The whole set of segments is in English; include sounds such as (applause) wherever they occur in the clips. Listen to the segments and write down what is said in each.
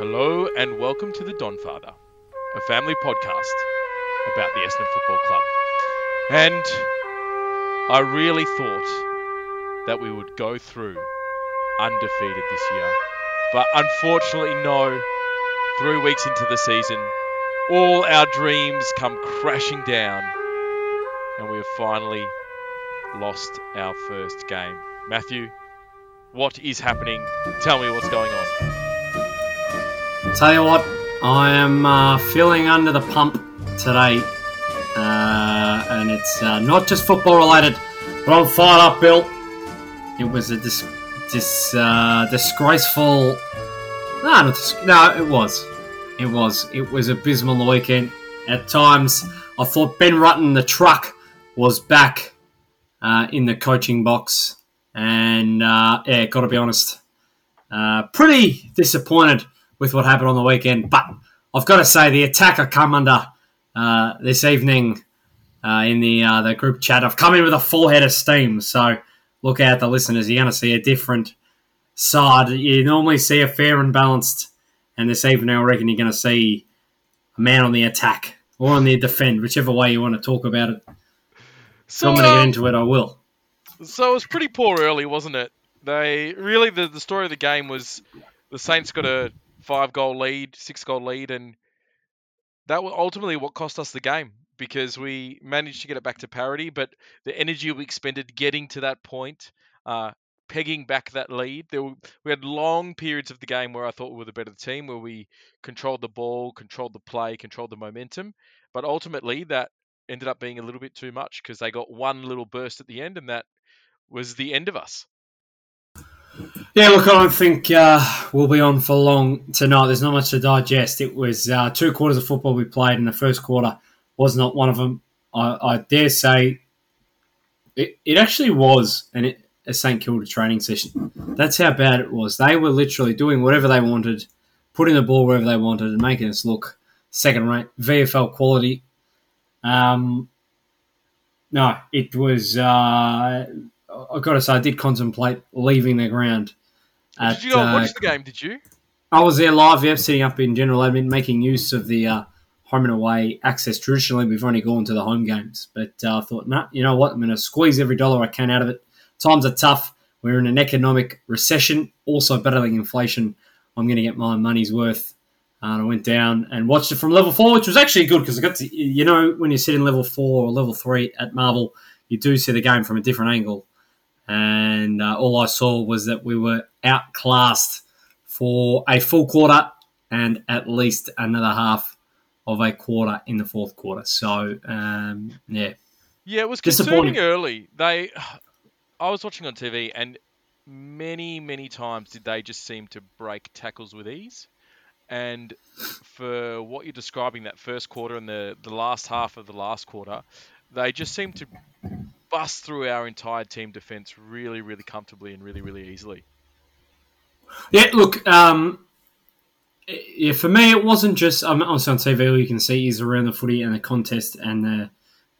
Hello and welcome to the Don Father, a family podcast about the Essendon Football Club. And I really thought that we would go through undefeated this year. But unfortunately, no. Three weeks into the season, all our dreams come crashing down, and we have finally lost our first game. Matthew, what is happening? Tell me what's going on. Tell you what, I am uh, feeling under the pump today, uh, and it's uh, not just football related, but I'm fired up, Bill. It was a dis- dis- uh, disgraceful. No, dis- no, it was. It was. It was abysmal the weekend. At times, I thought Ben Rutten, the truck, was back uh, in the coaching box, and uh, yeah, got to be honest, pretty disappointed with what happened on the weekend. But I've got to say, the attack I come under uh, this evening uh, in the uh, the group chat, I've come in with a full head of steam. So look out, the listeners. You're going to see a different side. You normally see a fair and balanced, and this evening I reckon you're going to see a man on the attack or on the defend, whichever way you want to talk about it. So I'm going to get um, into it. I will. So it was pretty poor early, wasn't it? They really the, the story of the game was the Saints got a five goal lead, six goal lead, and that was ultimately what cost us the game because we managed to get it back to parity, but the energy we expended getting to that point, uh, pegging back that lead, there were, we had long periods of the game where I thought we were the better team, where we controlled the ball, controlled the play, controlled the momentum, but ultimately that ended up being a little bit too much because they got one little burst at the end, and that was the end of us. Yeah, look, I don't think uh, we'll be on for long tonight. There's not much to digest. It was uh, two quarters of football we played, and the first quarter was not one of them. I, I dare say it, it actually was an, a St Kilda training session. That's how bad it was. They were literally doing whatever they wanted, putting the ball wherever they wanted, and making us look second rate, VFL quality. Um, no, it was. Uh, I've got to say, I did contemplate leaving the ground. At, did you go and uh, watch the game? Did you? I was there live, yeah, sitting up in general admin, making use of the uh, home and away access. Traditionally, we've only gone to the home games, but uh, I thought, nah, you know what? I'm going to squeeze every dollar I can out of it. Times are tough. We're in an economic recession, also battling inflation. I'm going to get my money's worth. And I went down and watched it from level four, which was actually good because I got to, you know, when you sit in level four or level three at Marvel, you do see the game from a different angle and uh, all I saw was that we were outclassed for a full quarter and at least another half of a quarter in the fourth quarter. So um, yeah, Yeah, it was Disappointing. concerning early. They, (sighs) I was watching on TV, and many, many times did they just seem to break tackles with ease. And for what you're describing, that first quarter and the the last half of the last quarter, they just seemed to bust through our entire team defense really, really comfortably and really, really easily. yeah. Look, um, yeah, for me it wasn't just. I'm also on TV. All you can see is around the footy and the contest and the,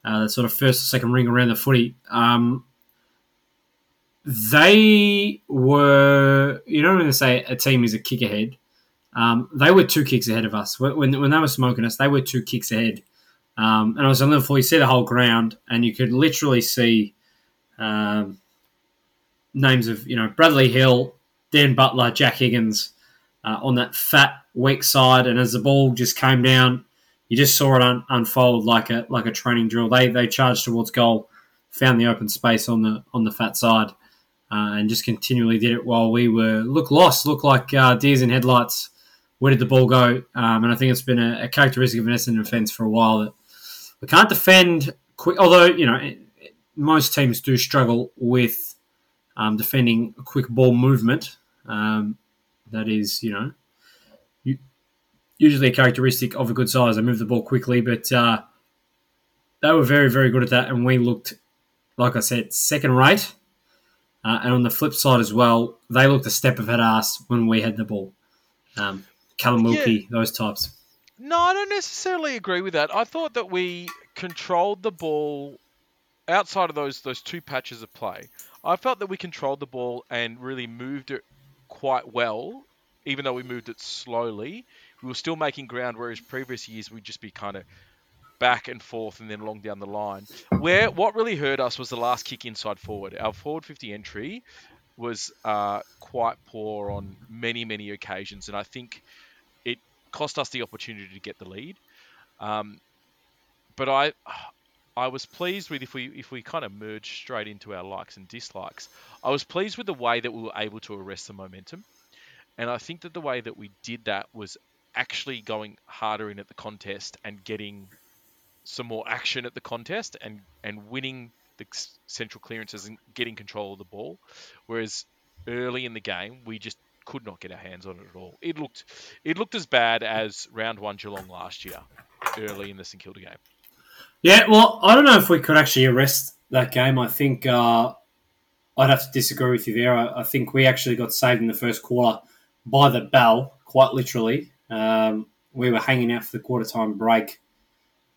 uh, the sort of first or second ring around the footy. Um, they were, you when they say a team is a kick ahead, um, they were two kicks ahead of us. When when they were smoking us, they were two kicks ahead. Um, and I was on level four. You see the whole ground, and you could literally see um, names of you know Bradley Hill, Dan Butler, Jack Higgins uh, on that fat weak side. And as the ball just came down, you just saw it un- unfold like a like a training drill. They they charged towards goal, found the open space on the on the fat side, uh, and just continually did it while we were look lost, look like uh, deers in headlights. Where did the ball go? Um, and I think it's been a, a characteristic of an Essendon defence for a while that we can't defend quick. Although you know it- it- most teams do struggle with um, defending a quick ball movement. Um, that is, you know, usually a characteristic of a good size. They move the ball quickly, but uh, they were very, very good at that, and we looked, like I said, second rate. Uh, and on the flip side as well, they looked a step ahead us when we had the ball. Um, Callum Wilkie, those types. No, I don't necessarily agree with that. I thought that we controlled the ball outside of those those two patches of play. I felt that we controlled the ball and really moved it quite well even though we moved it slowly, we were still making ground. Whereas previous years we'd just be kind of back and forth and then along down the line. Where what really hurt us was the last kick inside forward. Our forward 50 entry was uh, quite poor on many many occasions, and I think cost us the opportunity to get the lead. Um, but I I was pleased with if we if we kind of merged straight into our likes and dislikes. I was pleased with the way that we were able to arrest the momentum, and I think that the way that we did that was actually going harder in at the contest and getting some more action at the contest and and winning the central clearances and getting control of the ball. Whereas early in the game, we just could not get our hands on it at all. It looked it looked as bad as round one Geelong last year, early in the St Kilda game. Yeah, well, I don't know if we could actually arrest that game. I think uh, I'd have to disagree with you there. I, I, think we actually got saved in the first quarter by the bell, quite literally. Um, we were hanging out for the quarter time break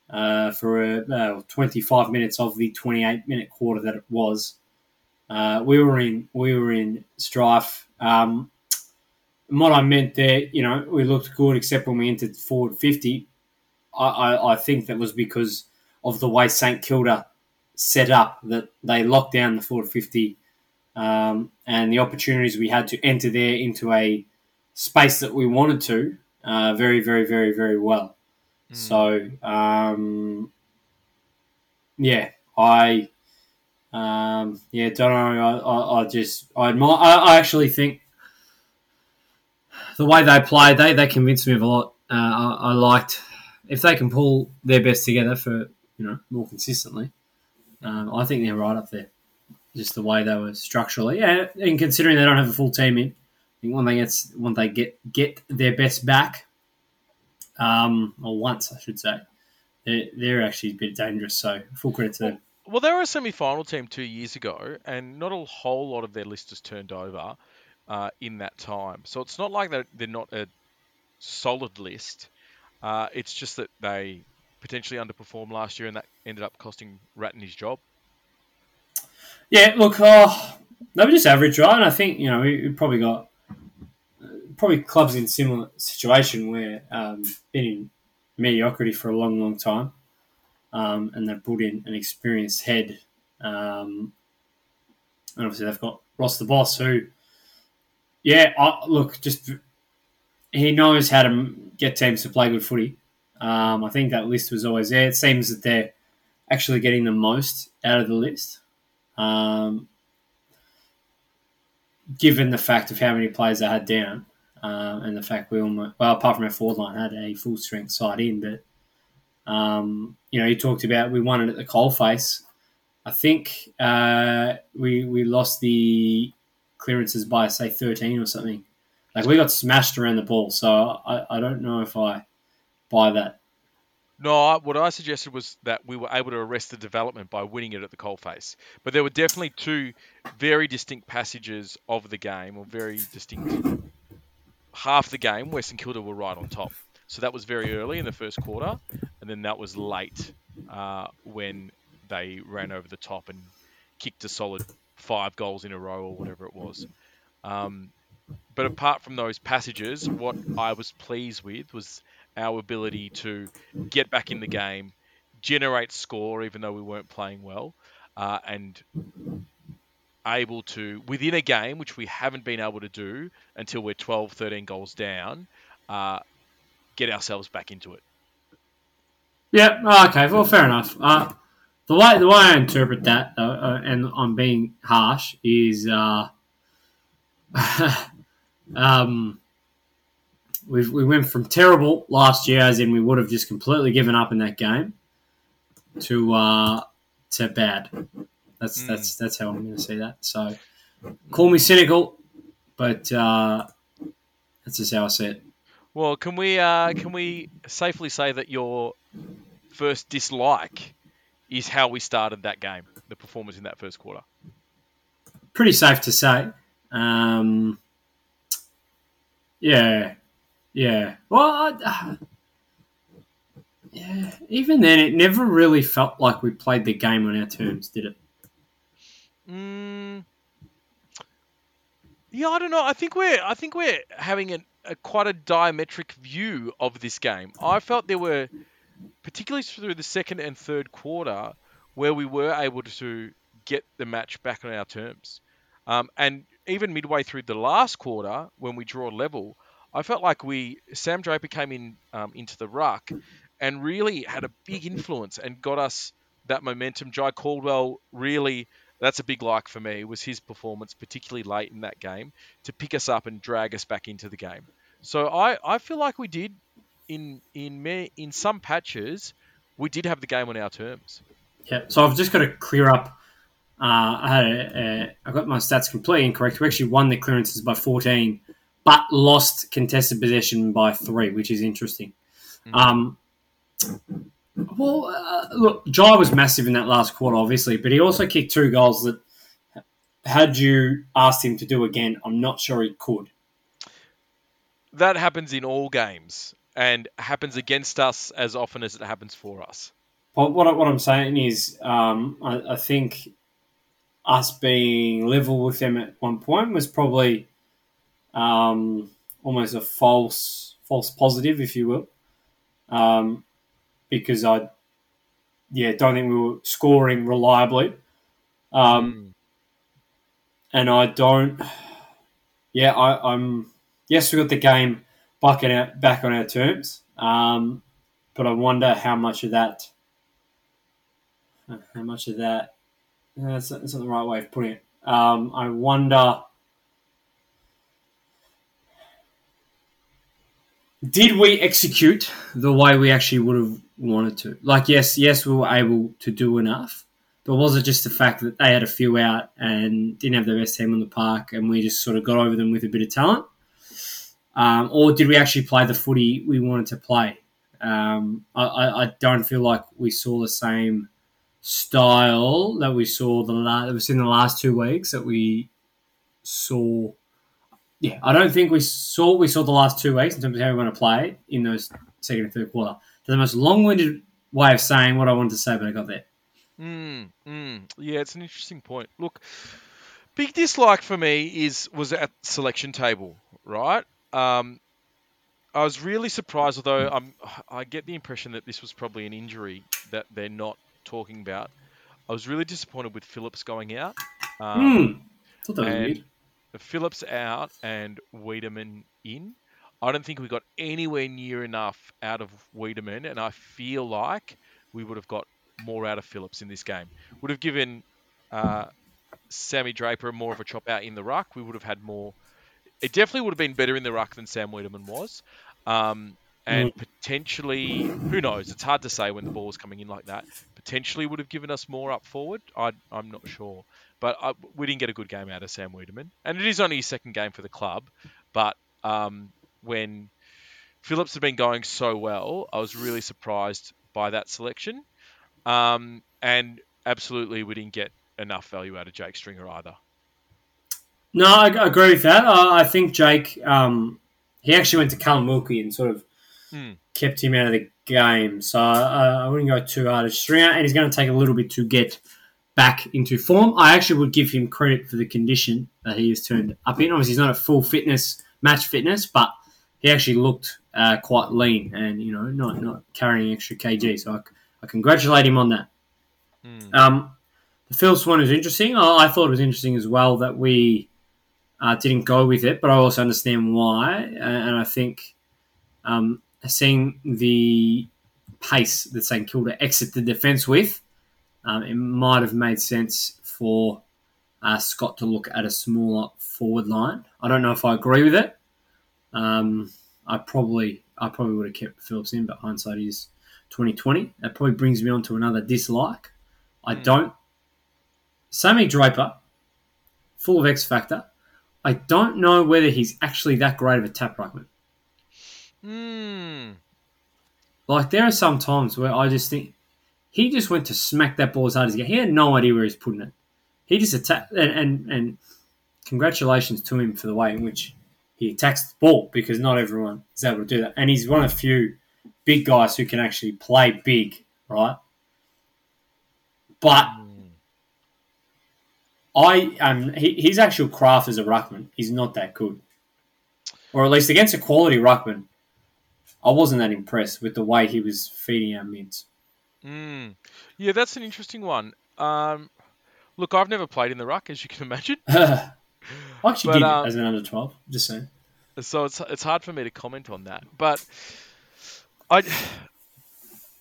uh, for uh, 25 minutes of the 28 minute quarter that it was. Uh, we were in we were in strife. Um, what I meant there, you know, we looked good except when we entered forward 50. I, I, I think that was because of the way St Kilda set up that they locked down the forward 50 um, and the opportunities we had to enter there into a space that we wanted to uh, very, very, very, very well. Mm. So, um, yeah, I, um, yeah, don't know. I, I, I just, I, admire, I, I actually think the way they played, they, they convinced me of a lot. Uh, I, I, liked if they can pull their best together for you know more consistently. Um, I think they're right up there. Just the way they were structurally, yeah, and considering they don't have a full team in, I think when they get when they get get their best back, um, or once I should say, they're, they're actually a bit dangerous. So full credit to them. Well, they were a semi-final team two years ago, and not a whole lot of their list has turned over uh, in that time. So it's not like they're, they're not a solid list. Uh, it's just that they potentially underperformed last year, and that ended up costing Ratten his job. Yeah, look, uh, they were just average, right? And I think you know we, we probably got probably clubs in similar situation where um, been in mediocrity for a long, long time, um, and they've brought in an experienced head, um, and obviously they've got Ross the boss who yeah, I, look, just he knows how to get teams to play good footy. Um, I think that list was always there. It seems that they're actually getting the most out of the list, um, given the fact of how many players they had down, uh, and the fact we almost well, apart from our forward line, had a full strength side in. But um, you know, you talked about we won it at the coalface. I think uh, we we lost the clearances by say 13 or something. Like we got smashed around the ball, so I, I don't know if I buy that. No, what I suggested was that we were able to arrest the development by winning it at the coalface. But there were definitely two very distinct passages of the game, or very distinct half the game where St Kilda were right on top. So that was very early in the first quarter, and then that was late uh, when they ran over the top and kicked a solid five goals in a row or whatever it was. Um, but apart from those passages, what I was pleased with was our ability to get back in the game, generate score even though we weren't playing well, uh, and able to, within a game, which we haven't been able to do until we're 12, 13 goals down, uh, get ourselves back into it. Yeah, oh, okay, well, fair enough. Uh, the way the way I interpret that, uh, and I'm being harsh, is uh, (laughs) um, we we went from terrible last year, as in we would have just completely given up in that game, to uh, to bad. That's mm. that's that's how I'm going to see that. So, call me cynical, but uh, that's just how I see it. Well, can we uh, can we safely say that your first dislike is how we started that game, the performance in that first quarter. Pretty safe to say. Um, yeah, yeah. Well, uh, yeah. Even then, it never really felt like we played the game on our terms, did it? Mm, yeah, I don't know. I think we're I think we're having an a, quite a diametric view of this game. I felt there were, particularly through the second and third quarter, where we were able to get the match back on our terms. Um, and even midway through the last quarter, when we draw level, I felt like we Sam Draper came in um, into the ruck and really had a big influence and got us that momentum. Jye Caldwell really that's a big like for me was his performance, particularly late in that game, to pick us up and drag us back into the game. So I, I feel like we did in in me, in some patches we did have the game on our terms. Yeah. So I've just got to clear up. Uh, I had a, a, I got my stats completely incorrect. We actually won the clearances by 14, but lost contested possession by three, which is interesting. Mm-hmm. Um, well, uh, look, Jye was massive in that last quarter, obviously, but he also kicked two goals that, had you asked him to do again, I'm not sure he could. That happens in all games and happens against us as often as it happens for us. Well, what, what I'm saying is, um, I, I think us being level with them at one point was probably um, almost a false false positive, if you will. Um, because I, yeah, don't think we were scoring reliably. Um, mm. And I don't, yeah, I, am yes, we got the game back, our, back on our terms, um, but I wonder how much of that, how much of that, that's, that's not the right way of putting it. Um, I wonder. Did we execute the way we actually would have wanted to. Like, yes, yes, we were able to do enough, but was it just the fact that they had a few out and didn't have the best team on the park, and we just sort of got over them with a bit of talent, um, or did we actually play the footy we wanted to play? Um, I, I, don't feel like we saw the same style that we saw the la- that was in the last two weeks that we saw. Yeah, I don't think we saw we saw the last two weeks in terms of how we want to play in those second and third quarter the most long-winded way of saying what I wanted to say, but I got there. Mm, mm. Yeah, it's an interesting point. Look, big dislike for me is was at selection table, right? Um, I was really surprised, although I'm, I get the impression that this was probably an injury that they're not talking about. I was really disappointed with Phillips going out. Um, mm, and Phillips out and Weideman in. I don't think we got anywhere near enough out of Weideman, and I feel like we would have got more out of Phillips in this game. Would have given uh, Sammy Draper more of a chop out in the ruck. We would have had more. It definitely would have been better in the ruck than Sam Weideman was. Um, and mm. potentially, who knows? It's hard to say when the ball is coming in like that. Potentially would have given us more up forward. I, am not sure. But I, we didn't get a good game out of Sam Weideman. And it is only his second game for the club. But um, when Phillips had been going so well, I was really surprised by that selection. Um, and absolutely, we didn't get enough value out of Jake Stringer either. No, I agree with that. I think Jake, um, he actually went to Callum Wilkie and sort of mm. kept him out of the game. So I, I wouldn't go too hard at Stringer, and he's going to take a little bit to get back into form. I actually would give him credit for the condition that he has turned up in. Obviously, he's not at full fitness, match fitness, but he actually looked uh, quite lean and you know not not carrying extra kg. So I, I congratulate him on that. Mm. Um, the Phillips one is interesting. I, I, thought it was interesting as well that we uh, didn't go with it, but I also understand why, and I think um, seeing the pace that St Kilda exit the defence with, um, it might have made sense for uh, Scott to look at a smaller forward line. I don't know if I agree with it. Um, I probably I probably would have kept Phillips in, but hindsight is twenty twenty. That probably brings me on to another dislike. I mm. don't. Sammy Draper, full of X factor. I don't know whether he's actually that great of a tap ruckman. Hmm. Like there are some times where I just think he just went to smack that ball as hard as he could. He had no idea where he's putting it. He just attacked, and, and, and congratulations to him for the way in which he attacks the ball because not everyone is able to do that. And he's one of the few big guys who can actually play big, right? But I um he, his actual craft as a ruckman is not that good. or at least against a quality ruckman, I wasn't that impressed with the way he was feeding our mids. Mm. Yeah, that's an interesting one. Um, look, I've never played in the ruck, as you can (laughs) imagine. (laughs) I actually But, did um, as an under twelve. Just saying. so it's it's hard for me to comment on that. But I,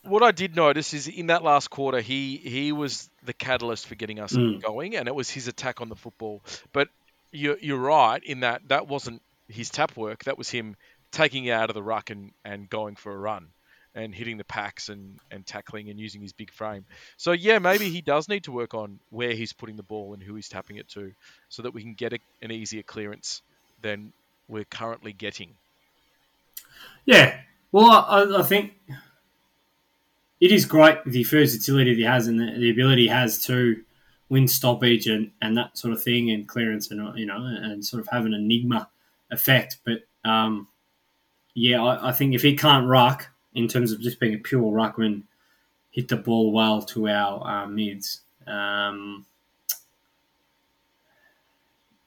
what I did notice is in that last quarter, he he was the catalyst for getting us Mm. going, and it was his attack on the football. But you're you're right in that that wasn't his tap work. That was him taking it out of the ruck and, and going for a run and hitting the packs and, and tackling and using his big frame. So yeah, maybe he does need to work on where he's putting the ball and who he's tapping it to, so that we can get a, an easier clearance than we're currently getting. Yeah. Well, I, I- I think it is great the versatility that he has and the, the ability he has to win stoppage and, and that sort of thing and clearance and you know and sort of have an enigma effect. But um, yeah, I, I think if he can't ruck in terms of just being a pure ruckman, hit the ball well to our uh, mids. Um,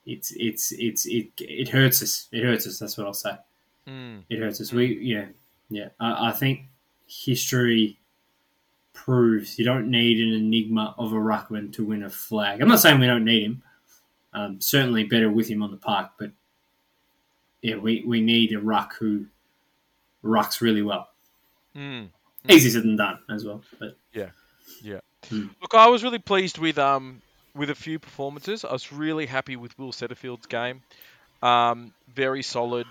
it's it's it's it it hurts us. It hurts us. That's what I'll say Mm. it hurts us. We yeah yeah. I, I think history proves you don't need an enigma of a ruckman to win a flag. I'm not saying we don't need him. Um, certainly better with him on the park, but yeah, we, we need a ruck who rucks really well. Mm. Easier said than done as well. But yeah, yeah. Mm. Look, I was really pleased with um with a few performances. I was really happy with Will Setterfield's game. Um, very solid.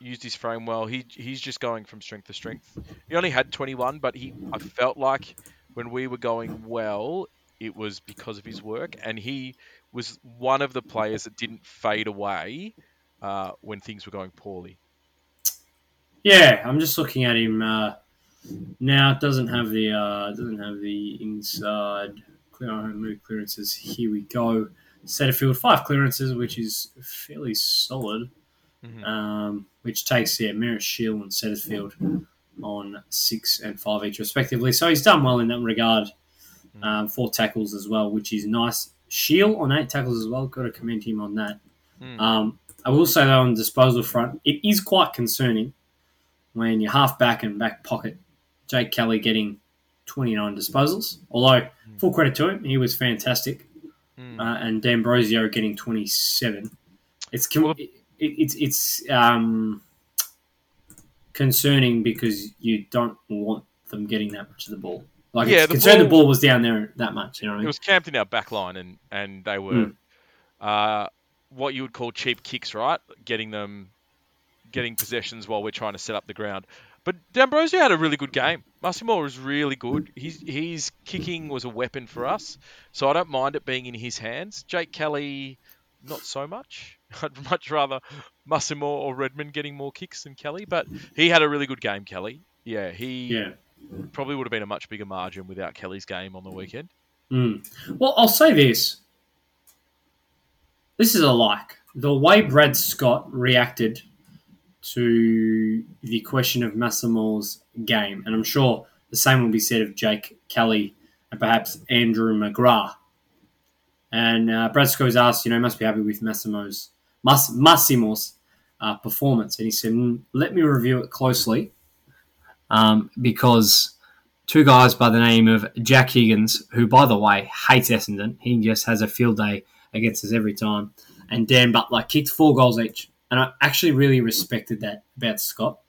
Used his frame well. He he's just going from strength to strength. He only had 21, but he I felt like when we were going well, it was because of his work, and he was one of the players that didn't fade away uh, when things were going poorly. yeah, I'm just looking at him uh, now. It doesn't have the uh, doesn't have the inside clear move clearances. Here we go. Setterfield five clearances, which is fairly solid. Mhm. um, which takes yeah, Merrett Shiel and Setterfield on six and five each respectively. So he's done well in that regard. Um, four tackles as well, which is nice. Shiel on eight tackles as well. Got to commend him on that. Mm. Um, I will say though on the disposal front, it is quite concerning when you're half back and back pocket. Jake Kelly getting 29 disposals. Although full credit to him, he was fantastic Mm. uh, and D'Ambrosio getting 27. It's com- Well- it, it's it's um, concerning because you don't want them getting that much of the ball. Like Yeah, it's the concerned the ball- ball was down there that much. You know I It mean? was camped in our back line, and, and they were Mm. uh, what you would call cheap kicks, right? Getting them, getting possessions while we're trying to set up the ground. But D'Ambrosio had a really good game. Massimo was really good. His his kicking was a weapon for us, so I don't mind it being in his hands. Jake Kelly, not so much. (laughs) I'd much rather Massimo or Redman getting more kicks than Kelly, but he had a really good game, Kelly. Yeah, he Yeah. probably would have been a much bigger margin without Kelly's game on the weekend. Mm. Well, I'll say this. This is a like. The way Brad Scott reacted to the question of Massimo's game, and I'm sure the same will be said of Jake Kelly and perhaps Andrew McGrath. And uh, Brad Scott was asked, you know, must be happy with Massimo's Mass, Massimo's uh, performance, and he said, "Mm, "Let me review it closely, um, because two guys by the name of Jack Higgins, who, by the way, hates Essendon. He just has a field day against us every time. And Dan Butler kicked four goals each. And I actually really respected that about Scott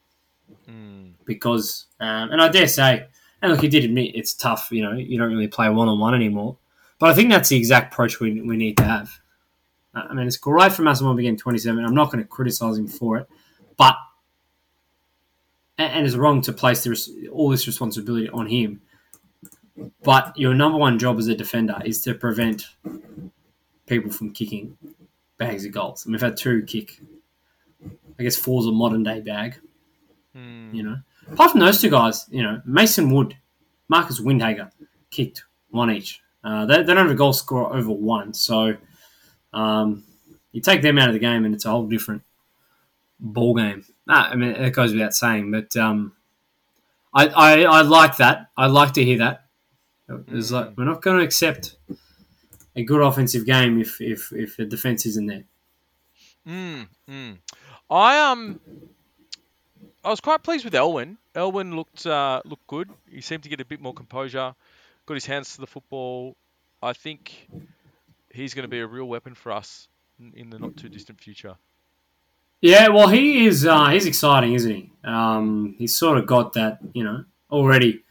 Mm. because, um, and I dare say, and look, he did admit it's tough, you know, you don't really play one on one anymore. But I think that's the exact approach we, we need to have. Uh, I mean, it's great for Massimo to get 27. I'm not going to criticize him for it. But, and, it's wrong to place res- all this responsibility on him. But your number one job as a defender is to prevent people from kicking bags of goals. And we've had two kick. I guess four's a modern day bag Mm. you know. Apart from those two guys, you know, Mason Wood, Marcus Windhager kicked one each. Uh, they, they don't have a goal score over one, so um, you take them out of the game and it's a whole different ball game. Ah, I mean, it goes without saying, but um, I, I I like that. I like to hear that. It's like we're not going to accept a good offensive game if if if the defense isn't there. Mm, mm. I um, I was quite pleased with Alwyn. Alwyn looked uh, looked good. He seemed to get a bit more composure. Got his hands to the football. I think he's going to be a real weapon for us in, the not too distant future. Yeah, well, he is. Uh, he's exciting, isn't he? Um, he's sort of got that, you know, already.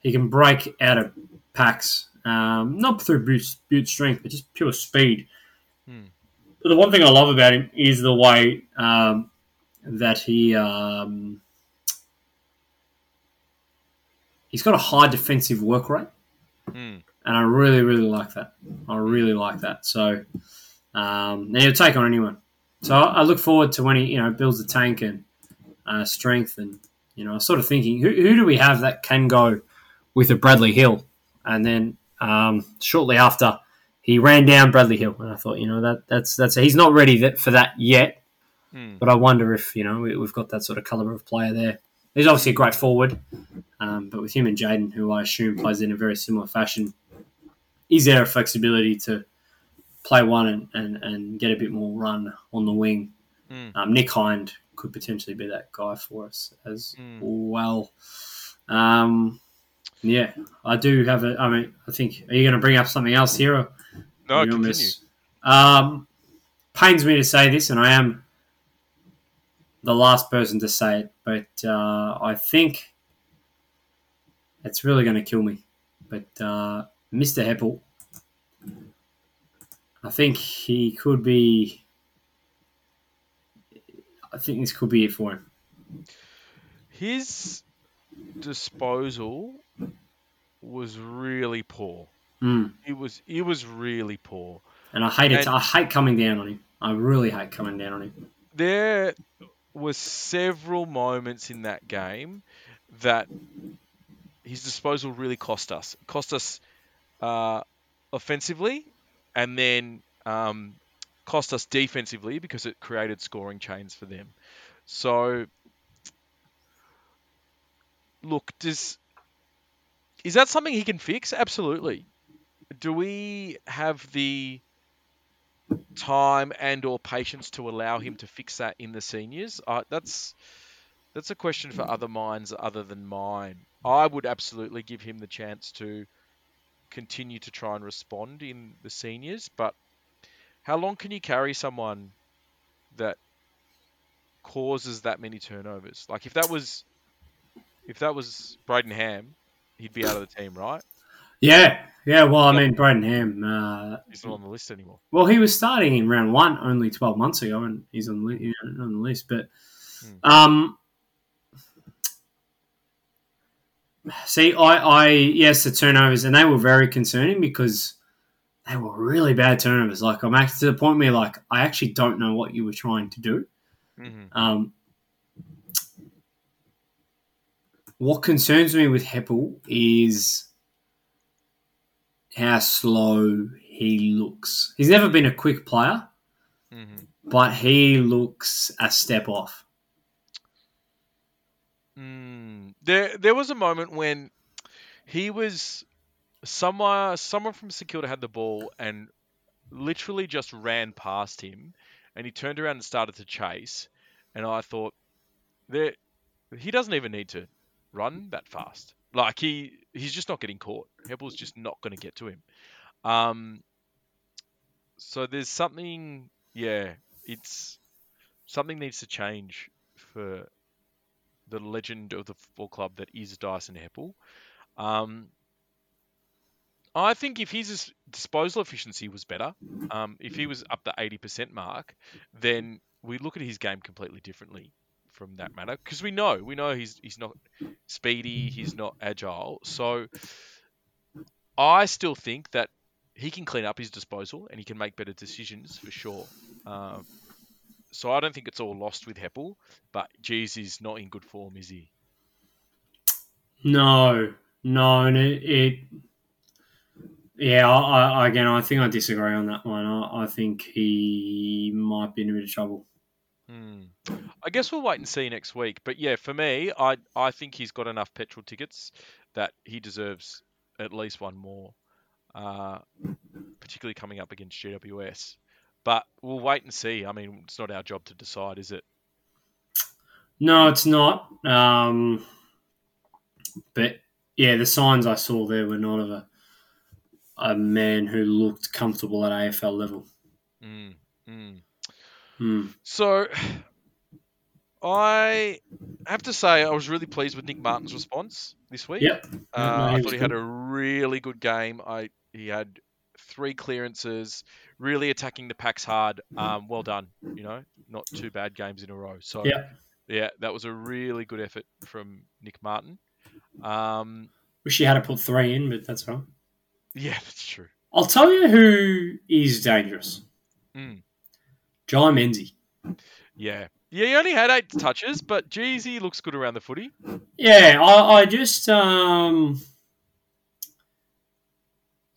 He can break out of packs, um, not through brute, brute strength, but just pure speed. Hmm. But the one thing I love about him is the way um, that he um, he's got a high defensive work rate, Hmm. And I really, really like that. I really like that. So, um, and he'll take on anyone. So I, I look forward to when he, you know, builds a tank and uh, strength, and you know, I was sort of thinking, who, who do we have that can go with a Bradley Hill? And then um, shortly after, he ran down Bradley Hill, and I thought, you know, that that's that's he's not ready that, for that yet. Hmm. But I wonder if you know we, we've got that sort of caliber of player there. He's obviously a great forward, um, but with him and Jayden, who I assume plays in a very similar fashion, is there a flexibility to play one and, and, and get a bit more run on the wing? Hmm. Um, Nick Hind could potentially be that guy for us as Hmm. well. Um, yeah, I do have a. I mean, I think are you going to bring up something else here? Or No, continue. miss- Um, pains me to say this, and I am the last person to say it, but uh, I think it's really going to kill me. But uh, Mr. Heppell, I think he could be. I think this could be it for him. His disposal was really poor. Mm. It was it was really poor. And I hate it. And- I hate coming down on him. I really hate coming down on him. There was several moments in that game that his disposal really cost us. Cost us uh, offensively, and then um, cost us defensively because it created scoring chains for them. So, look, does is that something he can fix? Absolutely. Do we have the time and or patience to allow him to fix that in the seniors? Uh, that's that's a question for other minds other than mine. I would absolutely give him the chance to continue to try and respond in the seniors, but how long can you carry someone that causes that many turnovers? Like if that was if that was Brayden Ham, he'd be out of the team, right? Yeah, yeah. Well, I mean, Brayden Ham. Uh, He's not on the list anymore. well, he was starting in round one only twelve months ago, and he's on the li- on the list. But um, see, I, I yes, the turnovers, and they were very concerning because they were really bad turnovers. Like I'm actually to the point where like I actually don't know what you were trying to do. hmm Um, what concerns me with Heppell is how slow he looks. He's never been a quick player, hmm but he looks a step off. Mm. There, there was a moment when he was somewhere, someone from Kilda had the ball and literally just ran past him, and he turned around and started to chase, and I thought, there, he doesn't even need to run that fast. Like he, he's just not getting caught. Heppell's just not going to get to him. Um, so there's something, yeah, it's something needs to change for the legend of the football club that is Dyson Heppell. Um, I think if his disposal efficiency was better, um, if he was up the 80% mark, then we look at his game completely differently from that matter because we know we know he's he's not speedy, he's not agile. So I still think that he can clean up his disposal and he can make better decisions for sure. Um, so I don't think it's all lost with Heppell, but geez, he's not in good form, is he? No, no, and it, it yeah. I, I, again, I think I disagree on that one. I, I think he might be in a bit of trouble. Hmm. I guess we'll wait and see next week. But yeah, for me, I I think he's got enough petrol tickets that he deserves at least one more, uh, particularly coming up against GWS. But we'll wait and see. I mean, it's not our job to decide, is it? No, it's not. Um, but yeah, the signs I saw there were not of a a man who looked comfortable at AFL level. Mm, mm. Hmm. So, I have to say I was really pleased with Nick Martin's response this week. Yep. Uh, no, I thought he had a really good game. I he had three clearances, really attacking the packs hard. Um, well done. You know, not two bad games in a row. So Yeah. yeah, that was a really good effort from Nick Martin. Um, Wish you had to put three in, but that's all right. (laughs) yeah, that's true. I'll tell you who is dangerous. Mm. Jye Menzie. Yeah, yeah. He only had eight touches, but geez, he looks good around the footy. Yeah, I, I just um,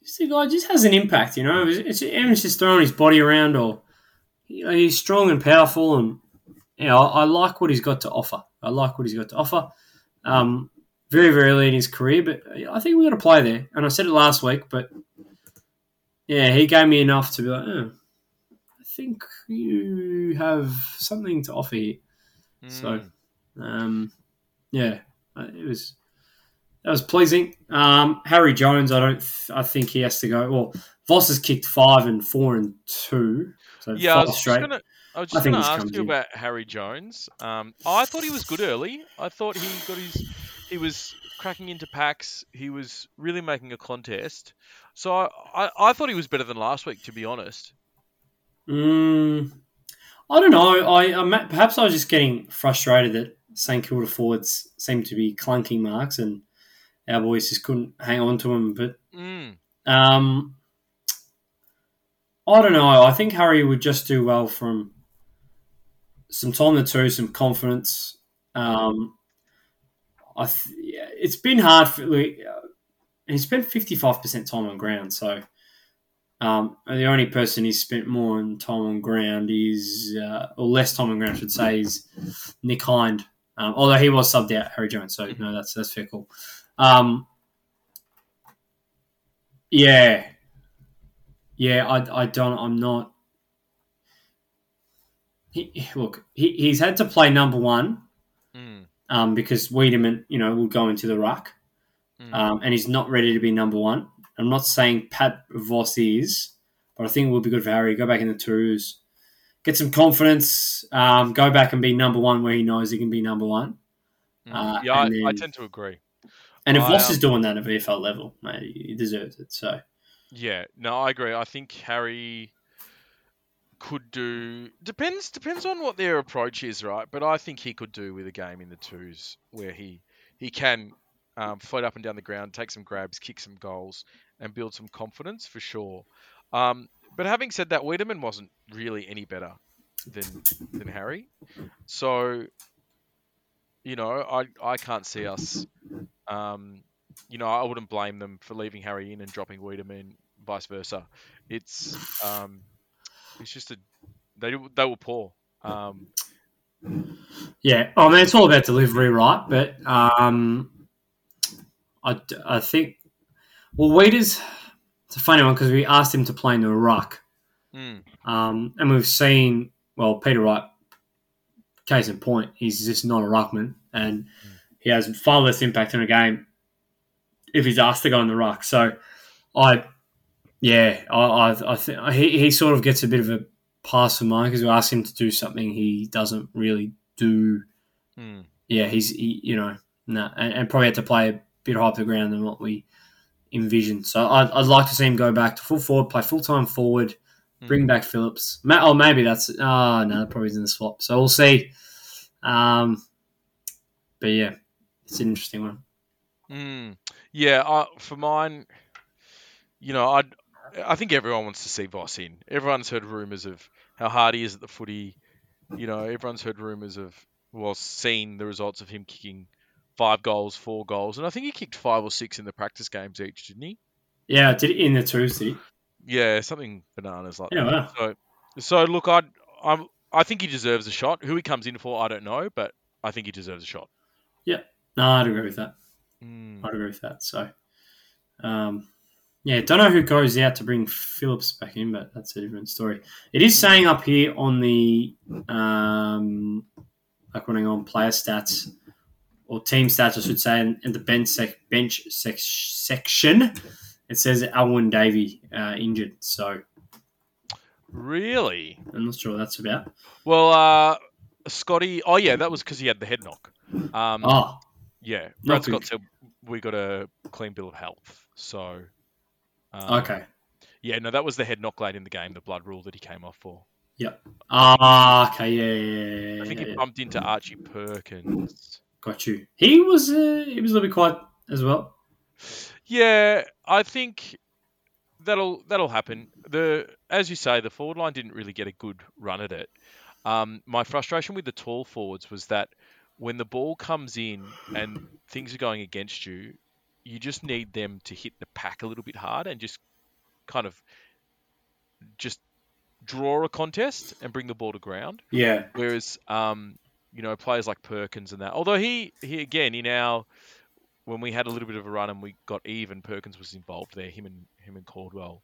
just the guy just has an impact. You know, it's, it's just throwing his body around, or you know, he's strong and powerful, and you know, I, I like what he's got to offer. I like what he's got to offer. Um, very, very early in his career, but I think we got to play there. And I said it last week, but yeah, he gave me enough to be like, oh, I think you have something to offer here. So- Mm. Um, yeah, it was that was pleasing. Um, Harry Jones, I don't, th- I think he has to go. Well, Voss has kicked five and four and two, so Yeah, I was just straight. gonna. I was just going to ask you in. about Harry Jones. Um, I thought he was good early. I thought he got his. He was cracking into packs. He was really making a contest. So I, I, I thought he was better than last week, to be honest. Mm, I don't know. I, I perhaps I was just getting frustrated that St Kilda forwards seemed to be clunking marks, and our boys just couldn't hang on to him. But Mm, Um, I don't know. I think Harry would just do well from some time to two, some confidence. Um, I th- yeah, it's been hard for. Like, uh, he spent fifty five percent time on ground, so um, the only person he's spent more on time on ground is, uh, or less time on ground, I should say, is Nick Hind. Um, although he was subbed out, Harry Jones, so no, that's that's fair cool. Um, yeah, yeah, I, I don't, I'm not. He, look, he, he's had to play number one mm, um, because Weideman, you know, will go into the ruck, mm. um, and he's not ready to be number one. I'm not saying Pat Voss is, but I think it will be good for Harry. Go back in the twos, get some confidence, um, go back and be number one where he knows he can be number one. Mm. uh, yeah, I, and I tend to agree. And if I, Voss um, is doing that at VFL level, mate, he deserves it. So Yeah, no, I agree. I think Harry could do depends depends on what their approach is, right? But I think he could do with a game in the twos where he he can um, float up and down the ground, take some grabs, kick some goals, and build some confidence for sure. Um, but having said that, Weideman wasn't really any better than than Harry, so you know I I can't see us. Um, you know, I wouldn't blame them for leaving Harry in and dropping Weideman, vice versa. It's um, it's just a they they were poor. Um, yeah, I mean it's all about delivery, right? But um, I, I think well, Weeders. It's a funny one because we asked him to play in the ruck, mm, um, and we've seen well Peter Wright. Case in point, he's just not a ruckman, and he has far less impact in a game if he's asked to go in the ruck. So, I, yeah, I, I, I think he, he sort of gets a bit of a pass for mine because we ask him to do something he doesn't really do. mm, Yeah, he's he, you know no, and, and probably had to play a bit higher the ground than what we envisioned. So I'd, I'd like to see him go back to full forward, play full time forward, bring back Phillips. Oh, maybe that's oh no, that probably isn't the swap. So we'll see. Um, but yeah, it's an interesting one. mm. Yeah, I, for mine, you know, I I think everyone wants to see Voss in. Everyone's heard rumours of how hard he is at the footy. You know, everyone's heard rumours of well, seen the results of him kicking five goals, four goals, and I think he kicked five or six in the practice games each, didn't he? Yeah, did it in the twos, did he? Yeah, something bananas like Yeah, that. wow. So, so look, I I'm I think he deserves a shot. Who he comes in for, I don't know, but I think he deserves a shot. Yeah, no, I'd agree with that. Mm. I'd agree with that. So, um, yeah, don't know who goes out to bring Phillips back in, but that's a different story. It is saying up here on the um, like running on player stats or team stats, I should say, in, in the bench sec- bench sec- section, it says Alwyn Davey uh, injured. So Really? I'm not sure what that's about. Well, uh, Scotty. Oh yeah, that was because he had the head knock. Um, Oh, yeah. Brad Scott said we got a clean bill of health. So. Um, okay. Yeah, no, that was the head knock late in the game, the blood rule that he came off for. Yep. Ah, okay, yeah, yeah, yeah, I think yeah, he yeah. bumped into Archie Perkins. Got you. He was uh, he was a little bit quiet as well. Yeah, I think that'll that'll happen. The as you say, the forward line didn't really get a good run at it. Um, my frustration with the tall forwards was that when the ball comes in and things are going against you, you just need them to hit the pack a little bit hard and just kind of just draw a contest and bring the ball to ground. Yeah, Whereas, um, you know, players like Perkins and that, although he, he again in our when we had a little bit of a run and we got even, Perkins was involved there. Him and him and Caldwell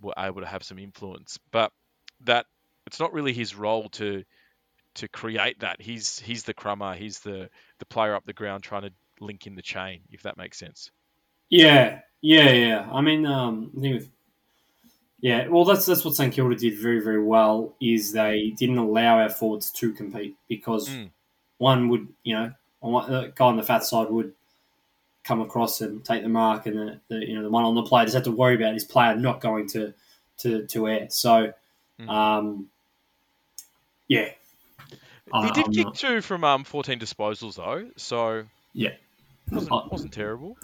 were able to have some influence, but that it's not really his role to to create that. He's he's the crummer. He's the the player up the ground trying to link in the chain, if that makes sense. yeah, yeah, yeah. I mean, um, I think with yeah, well, that's that's what St Kilda did very very well. Is they didn't allow our forwards to compete because Mm. one would you know on one, the guy on the fat side would come across and take the mark, and the, the you know the one on the play just had to worry about his player not going to to to air. So, Mm. um, yeah, he did I'm kick two from um 14 disposals though, so Yeah. wasn't wasn't terrible.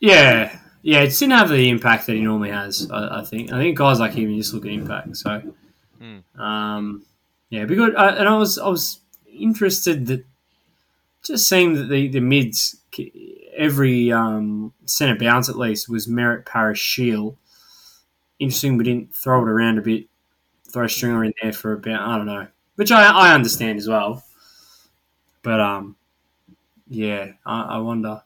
Yeah, yeah, it didn't have the impact that he normally has. I, I think. I think guys like him just look at impact. So, Mm. um, yeah, be good. I, and I was I was interested that just seeing that the the mids every um, centre bounce at least was Merrett Parish Shiel. Interesting, we didn't throw it around a bit, throw stringer in there for a bit. I don't know, which I I understand as well. But um, yeah, I, I wonder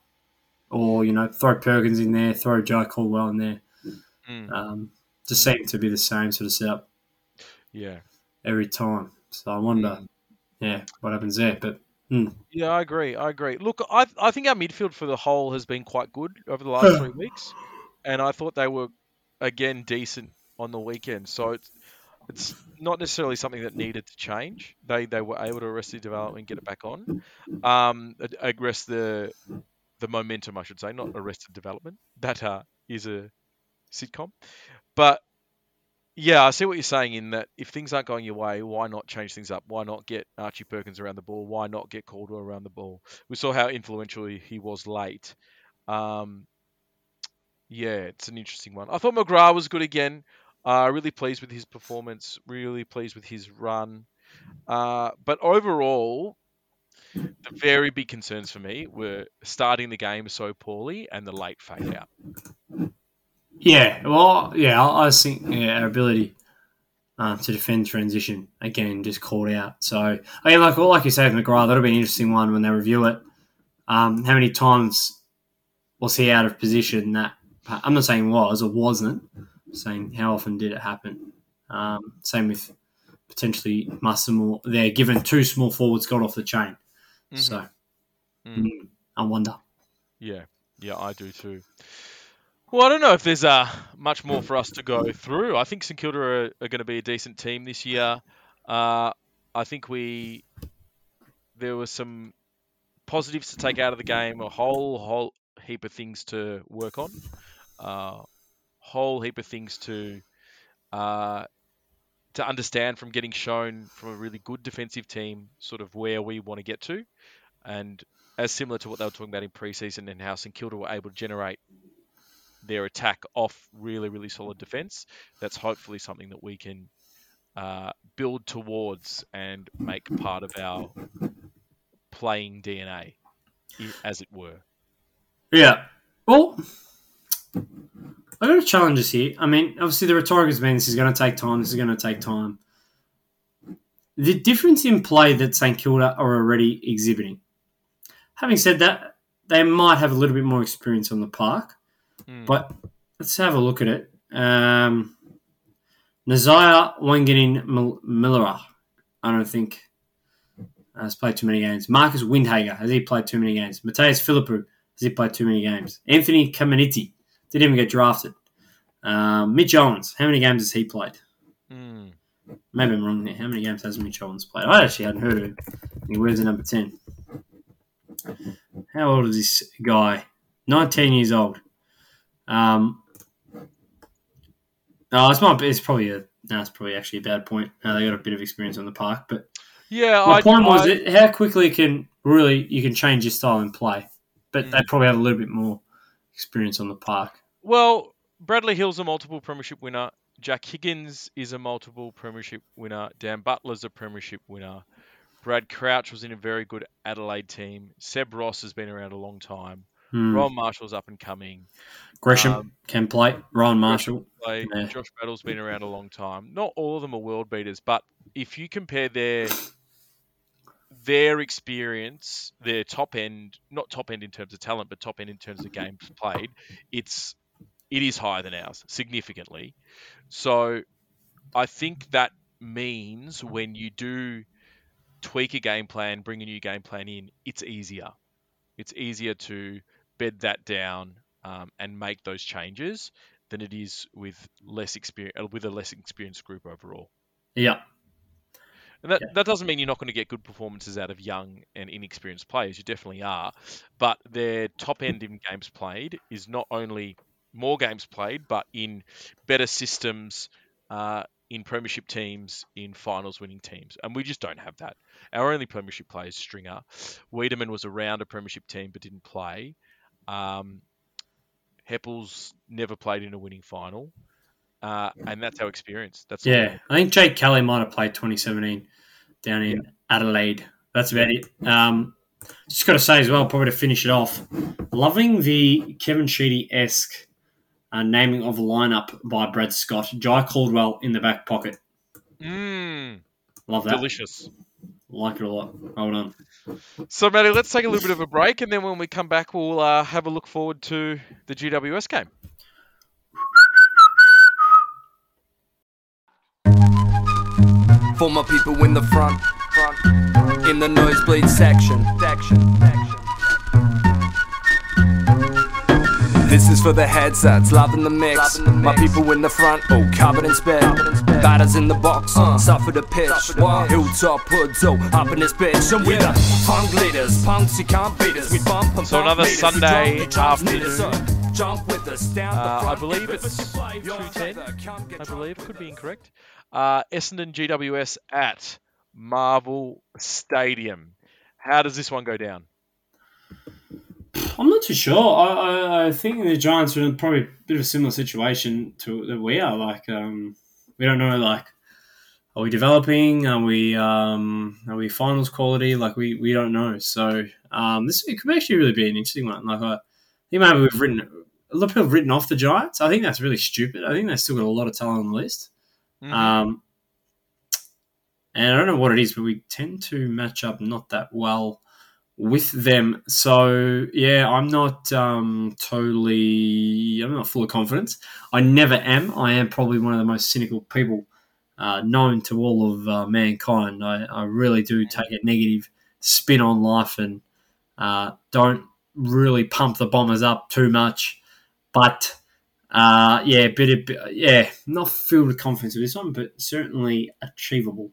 or you know throw Perkins in there, throw Jye Caldwell in there. Mm. Um, just seem to be the same sort of setup Yeah. every time. So I wonder, yeah, what happens there. But Yeah, I agree. I agree. Look, I I think our midfield for the whole has been quite good over the last three weeks, and I thought they were again decent on the weekend. So it's it's not necessarily something that needed to change. They they were able to arrest the development, get it back on, um, arrest the the momentum, I should say, not arrested development. That uh, is a sitcom, but. Yeah, I see what you're saying in that if things aren't going your way, why not change things up? Why not get Archie Perkins around the ball? Why not get Caldwell around the ball? We saw how influential he was late. Um, yeah, it's an interesting one. I thought McGrath was good again. Uh, really pleased with his performance. Really pleased with his run. Uh, but overall, the very big concerns for me were starting the game so poorly and the late fade out. Yeah, well, yeah, I, I think yeah, our ability um, to defend transition again just called out. So I mean, like well, like you said, McGrath, that'll be an interesting one when they review it. Um, how many times was he out of position? That I'm not saying was or wasn't. I'm saying how often did it happen? Um, same with potentially Massimo there, given two small forwards got off the chain. Mhm. So Mm. mm, I wonder. Yeah, yeah, I do too. Well, I don't know if there's uh, much more for us to go through. I think St Kilda are, are going to be a decent team this year. Uh, I think we there were some positives to take out of the game, a whole whole heap of things to work on, uh, whole heap of things to uh, to understand from getting shown from a really good defensive team, sort of where we want to get to, and as similar to what they were talking about in preseason and how St Kilda were able to generate their attack off really, really solid defence. That's hopefully something that we can uh, build towards and make part of our playing DNA, as it were. Yeah. Well, I got a challenges here. I mean, obviously the rhetoric has been this is going to take time. This is going to take time. The difference in play that St Kilda are already exhibiting. Having said that, they might have a little bit more experience on the park, Hmm. but let's have a look at it. Um, Nazaya Wanganin Millera. I don't think has played too many games. Marcus Windhager has he played too many games? Mattaes Phillipou has he played too many games? Anthony Caminiti didn't even get drafted. Um, Mitch Owens, how many games has he played? Mm. Maybe I'm wrong there. How many games has Mitch Owens played? I actually hadn't heard of him. He wears the number 10. How old is this guy? 19 years old. Um, no, it's not. It's probably a. No, it's probably actually a bad point. Uh, they got a bit of experience on the park, but Yeah, my I, point was I- it, how quickly can really you can change your style and play, but Mm. they probably have a little bit more experience on the park. Well, Bradley Hill's a multiple premiership winner. Jack Higgins is a multiple premiership winner. Dan Butler's a premiership winner. Brad Crouch was in a very good Adelaide team. Seb Ross has been around a long time. Hmm. Rowan Marshall's up and coming. Gresham um, can play. Rowan Marshall. Like, Yeah. Josh Battle's been around a long time. Not all of them are world beaters, but if you compare their their experience, their top end, not top end in terms of talent, but top end in terms of games played, it's it is higher than ours significantly. So I think that means when you do tweak a game plan, bring a new game plan in, it's easier. It's easier to bed that down um, and make those changes than it is with less experience with a less experienced group overall. Yeah. And that, Yeah. that doesn't mean you're not going to get good performances out of young and inexperienced players. You definitely are. But their top end in games played is not only more games played, but in better systems, uh, in premiership teams, in finals winning teams. And we just don't have that. Our only premiership player is Stringer. Weideman was around a premiership team but didn't play. Um, Heppell's never played in a winning final. Uh, and that's our experience. That's Yeah, I think Jake Kelly might have played 2017 down in Adelaide. That's about it. Um, just got to say as well, probably to finish it off, loving the Kevin Sheedy esque uh, naming of a lineup by Brad Scott. Jye Caldwell in the back pocket. Mm, Love that. delicious. Like it a lot. Hold on. So, Matty, let's take a little bit of a break, and then when we come back, we'll uh, have a look forward to the GWS game. For my people in the front, front, in the nosebleed section, section, section. This is for the headsets, loving the mix. My people in the front, oh, covered in spit. Batters in the box, suffer the pitch. Hilltop hoods, oh, up in this bitch. And we the punk leaders, punks, you can't beat us. We bump and So bump another meters. Sunday drop the drums, meters, afternoon. uh, Jump with us down the Uh, I believe it's a play, 2:10, further, come get I believe, with could be incorrect. Uh, Essendon GWS at Marvel Stadium. How does this one go down? I'm not too sure. I, I, I think the Giants are in probably a bit of a similar situation to that we are. Like, um, we don't know. Like, are we developing? Are we um, are we finals quality? Like, we, we don't know. So, um, this it could actually really be an interesting one. Like, I think maybe we've written a lot of people have written off the Giants. I think that's really stupid. I think they've still got a lot of talent on the list. Mhm. Um, and I don't know what it is, but we tend to match up not that well with them. So yeah, I'm not um, totally. I'm not full of confidence. I never am. I am probably one of the most cynical people uh, known to all of uh, mankind. I, I really do take a negative spin on life and uh, don't really pump the bombers up too much. But uh, yeah, bit of yeah, not filled with confidence with this one, but certainly achievable.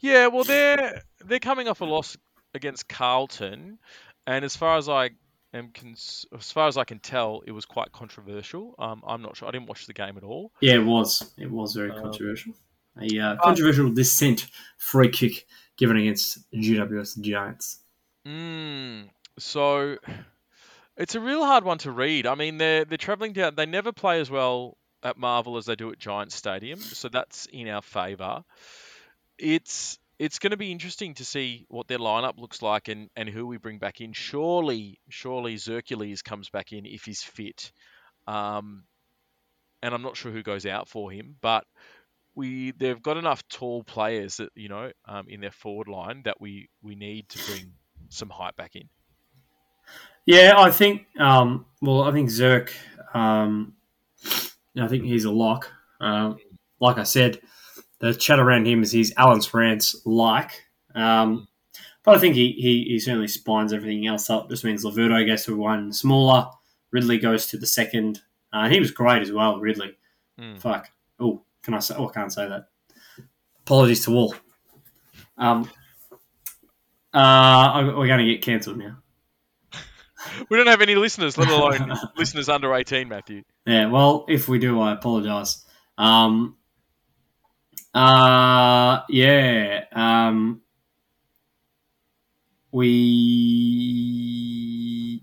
Yeah, well, they're they're coming off a loss against Carlton, and as far as I am cons- as far as I can tell, it was quite controversial. Um, I'm not sure. I didn't watch the game at all. Yeah, it was. It was very Um, controversial. A uh, controversial dissent free kick given against GWS Giants. Mm, so it's a real hard one to read. I mean, they're they're travelling down. They never play as well at Marvel as they do at Giants Stadium, so that's in our favour. It's it's going to be interesting to see what their lineup looks like and, and who we bring back in. Surely, surely Zercules comes back in if he's fit. Um, and I'm not sure who goes out for him, but we they've got enough tall players that you know um, in their forward line that we we need to bring some height back in. Yeah, I think. Um, well, I think Zerk. Um, I think he's a lock. Um, like I said, the chat around him is he's Alan Sprance like. Um, But I think he, he, he certainly spines everything else up. Just means Laverde goes to one smaller. Ridley goes to the second. Uh, and he was great as well, Ridley. Mm. Fuck. Oh, can I say? Oh, I can't say that. Apologies to all. Um, uh, we're going to get cancelled now. We don't have any listeners, let (laughs) alone listeners under 18, Matthew. Yeah, well, if we do, I apologise. Um, uh, yeah. Um, we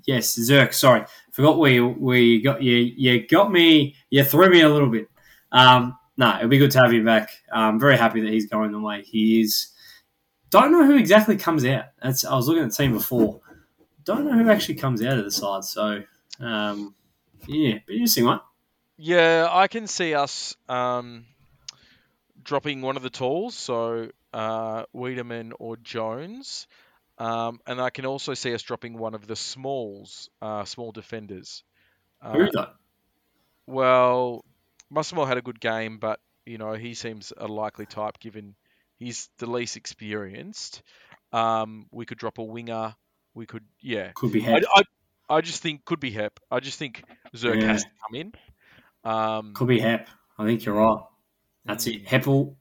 yes, Zerk. Sorry, forgot we we got you. You got me. You threw me a little bit. Um, no, it'll be good to have you back. I'm very happy that he's going the way he is. Don't know who exactly comes out. That's I was looking at the team before. Don't know who actually comes out of the side. So, um, yeah, but interesting one. Yeah, I can see us um, dropping one of the tools, so uh, Weideman or Jones. Um, and I can also see us dropping one of the smalls, uh, small defenders. Uh, Who though? well, Musselmore had a good game, but you know he seems a likely type given he's the least experienced. Um, we could drop a winger. We could, yeah. Could be I, Hep. I, I just think could be Hep. I just think Zerk Yeah. has to come in. Um, Could be Hep. I think you're right. That's Mm. it. Heppell.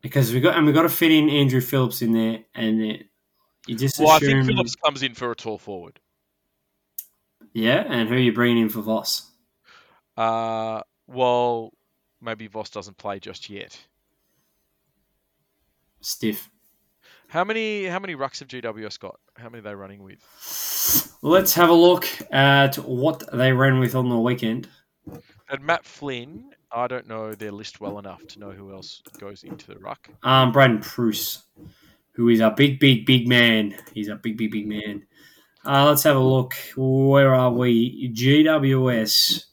Because we got and we got to fit in Andrew Phillips in there, and it, you just well, I assume, think Phillips comes in for a tall forward. yeah. And who are you bringing in for Voss? Uh, well, maybe Voss doesn't play just yet. Stiff. How many how many rucks have GWS got? How many are they running with? Let's have a look at what they ran with on the weekend. And Matt Flynn, I don't know their list well enough to know who else goes into the ruck. Um, Braydon Preuss, who is a big, big, big man. He's a big, big, big man. Uh, let's have a look. Where are we? GWS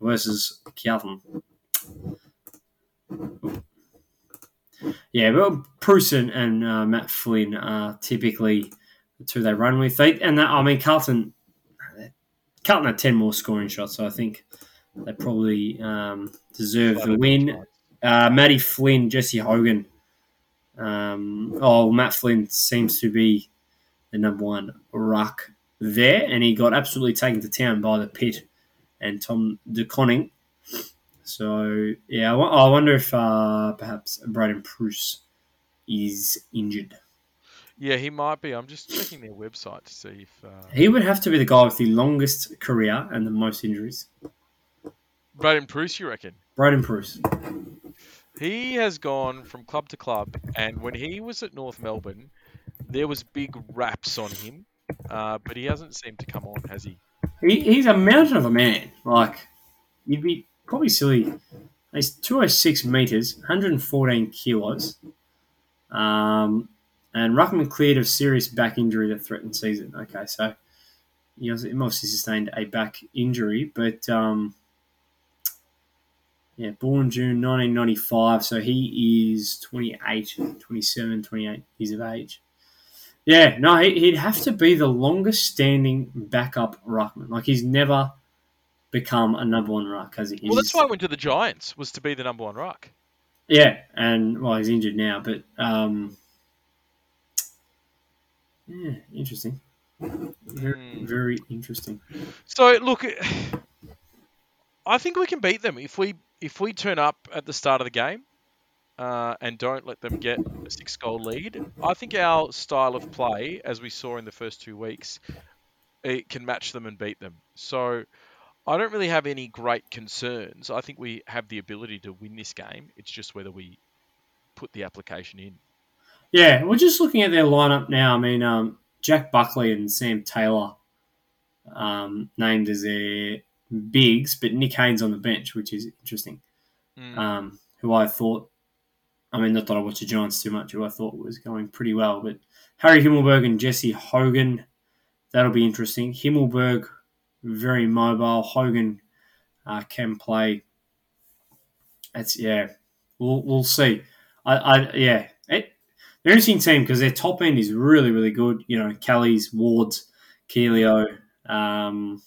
versus Carlton. Yeah, well, Preuss and, and uh, Matt Flynn are typically the two they run with. They, and that, I mean, Carlton, Carlton had 10 more scoring shots, so I think they probably um, deserve the win. Uh, Matty Flynn, Jesse Hogan. Um, oh, Matt Flynn seems to be the number one ruck there, and he got absolutely taken to town by the pit and Tom De Koning. So, yeah, I wonder if uh, perhaps Braydon Preuss is injured. Yeah, he might be. I'm just checking their website to see if uh, He would have to be the guy with the longest career and the most injuries. Braydon Preuss. You reckon? Braydon Preuss. He has gone from club to club, and when he was at North Melbourne, there was big raps on him, uh, but he hasn't seemed to come on, has he? He, he's a mountain of a man. Like, you'd be probably silly. He's 206 metres, 114 kilos. Um, and Ruckman cleared of serious back injury that threatened season. Okay, so he obviously sustained a back injury, but um, yeah, born June 1995, so he is 28, 27, 28 years of age. Yeah, no, he- he'd have to be the longest standing backup ruckman. Like he's never become a number one ruck, has he? Well, that's why I went to the Giants was to be the number one ruck. Yeah, and well, he's injured now, but um, yeah, interesting. Very, Hmm. very interesting. So look, (sighs) I think we can beat them if we if we turn up at the start of the game uh, and don't let them get a six goal lead. I think our style of play, as we saw in the first two weeks, it can match them and beat them. So I don't really have any great concerns. I think we have the ability to win this game. It's just whether we put the application in. Yeah, we're just looking at their lineup now. I mean, um, Jack Buckley and Sam Taylor um, named as their bigs, but Nick Haynes on the bench, which is interesting. Mm. um, who I thought, I mean, not that I watch the Giants too much, who I thought was going pretty well, but Harry Himmelberg and Jesse Hogan, that'll be interesting. Himmelberg, very mobile. Hogan uh, can play. That's yeah, we'll we'll see. I, I yeah, it, they're an interesting team because their top end is really really good. You know, Kelly's, Ward's, Keelio, um,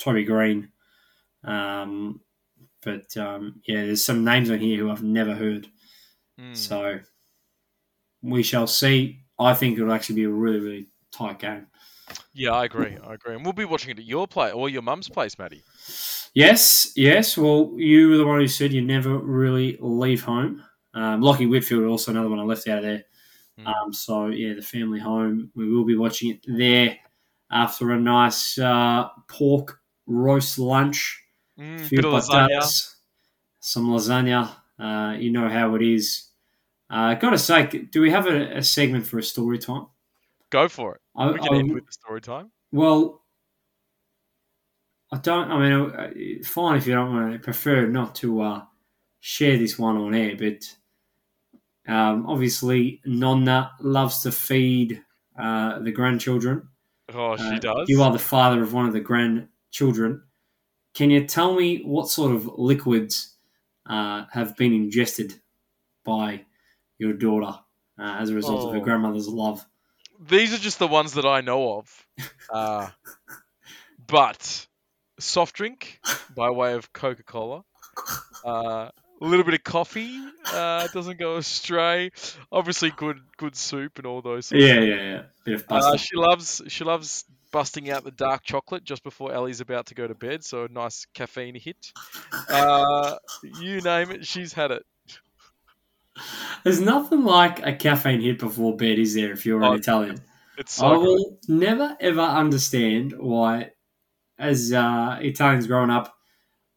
Toby Green. Um, but um, yeah, there's some names on here who I've never heard. Mm. So we shall see. I think it'll actually be a really, really tight game. Yeah, I agree. I agree. And we'll be watching it at your place or your mum's place, Matty. Yes, yes. Well, you were the one who said you never really leave home. Um, Lachie Whitfield, also another one I left out of there. Mm. Um, so yeah, the family home. We will be watching it there after a nice uh, pork roast lunch, Mm, few of lasagna. patatas, some lasagna. Uh, you know how it is. Uh, gotta say, do we have a, a segment for a story time? Go for it. I, We can I- end with the story time. well, I don't. I mean, uh, fine if you don't want to. Prefer not to uh, share this one on air, but um, obviously, Nonna loves to feed uh, the grandchildren. Oh, she Uh, does. You are the father of one of the grandchildren. Can you tell me what sort of liquids uh, have been ingested by your daughter uh, as a result of her Oh. grandmother's love? These are just the ones that I know of. (laughs) Uh, but soft drink by way of Coca Cola. Uh, a little bit of coffee uh, doesn't go astray. Obviously, good good soup and all those. Sorts Yeah, yeah, yeah. Uh, she loves she loves busting out the dark chocolate just before Ellie's about to go to bed, so a nice caffeine hit. Uh, you name it, she's had it. There's nothing like a caffeine hit before bed, is there? If you're an Oh, Italian, It's I so good. will never ever understand why, as uh, Italians growing up,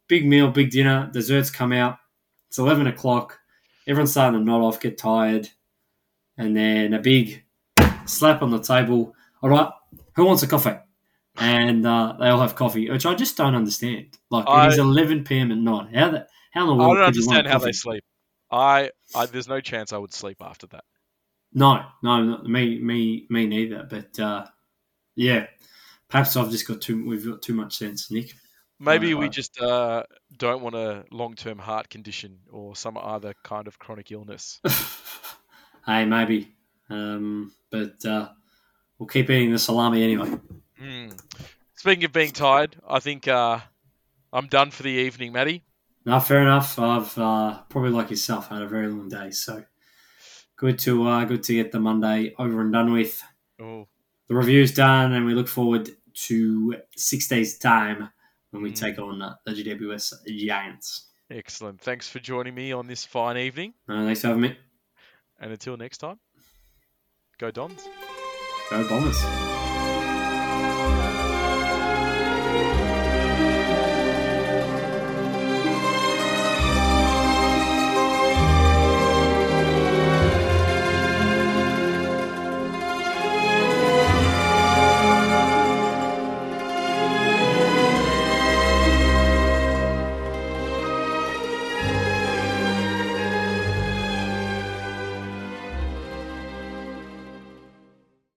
big meal, big dinner, desserts come out. It's eleven o'clock. Everyone's starting to nod off, get tired, and then a big slap on the table. All right, who wants a coffee? And uh, they all have coffee, which I just don't understand. Like it is eleven p.m. at night. How the how in the I world don't could you want understand how they sleep. I, I there's no chance I would sleep after that. No, no, no, me, me, me neither. But uh, yeah, perhaps I've just got too. We've got too much sense, Nick. Maybe Uh, we just uh, don't want a long-term heart condition or some other kind of chronic illness. (laughs) hey, maybe. Um, but uh, we'll keep eating the salami anyway. Mm. Speaking of being tired, I think uh, I'm done for the evening, Matty. No, fair enough. I've uh, probably like yourself had a very long day, so good to uh, good to get the Monday over and done with. Oh, The review's done, and we look forward to six days' time when we Mm. take on the GWS Giants. excellent. Thanks for joining me on this fine evening. Uh, thanks for having me. And until next time, go Dons. Go Bombers.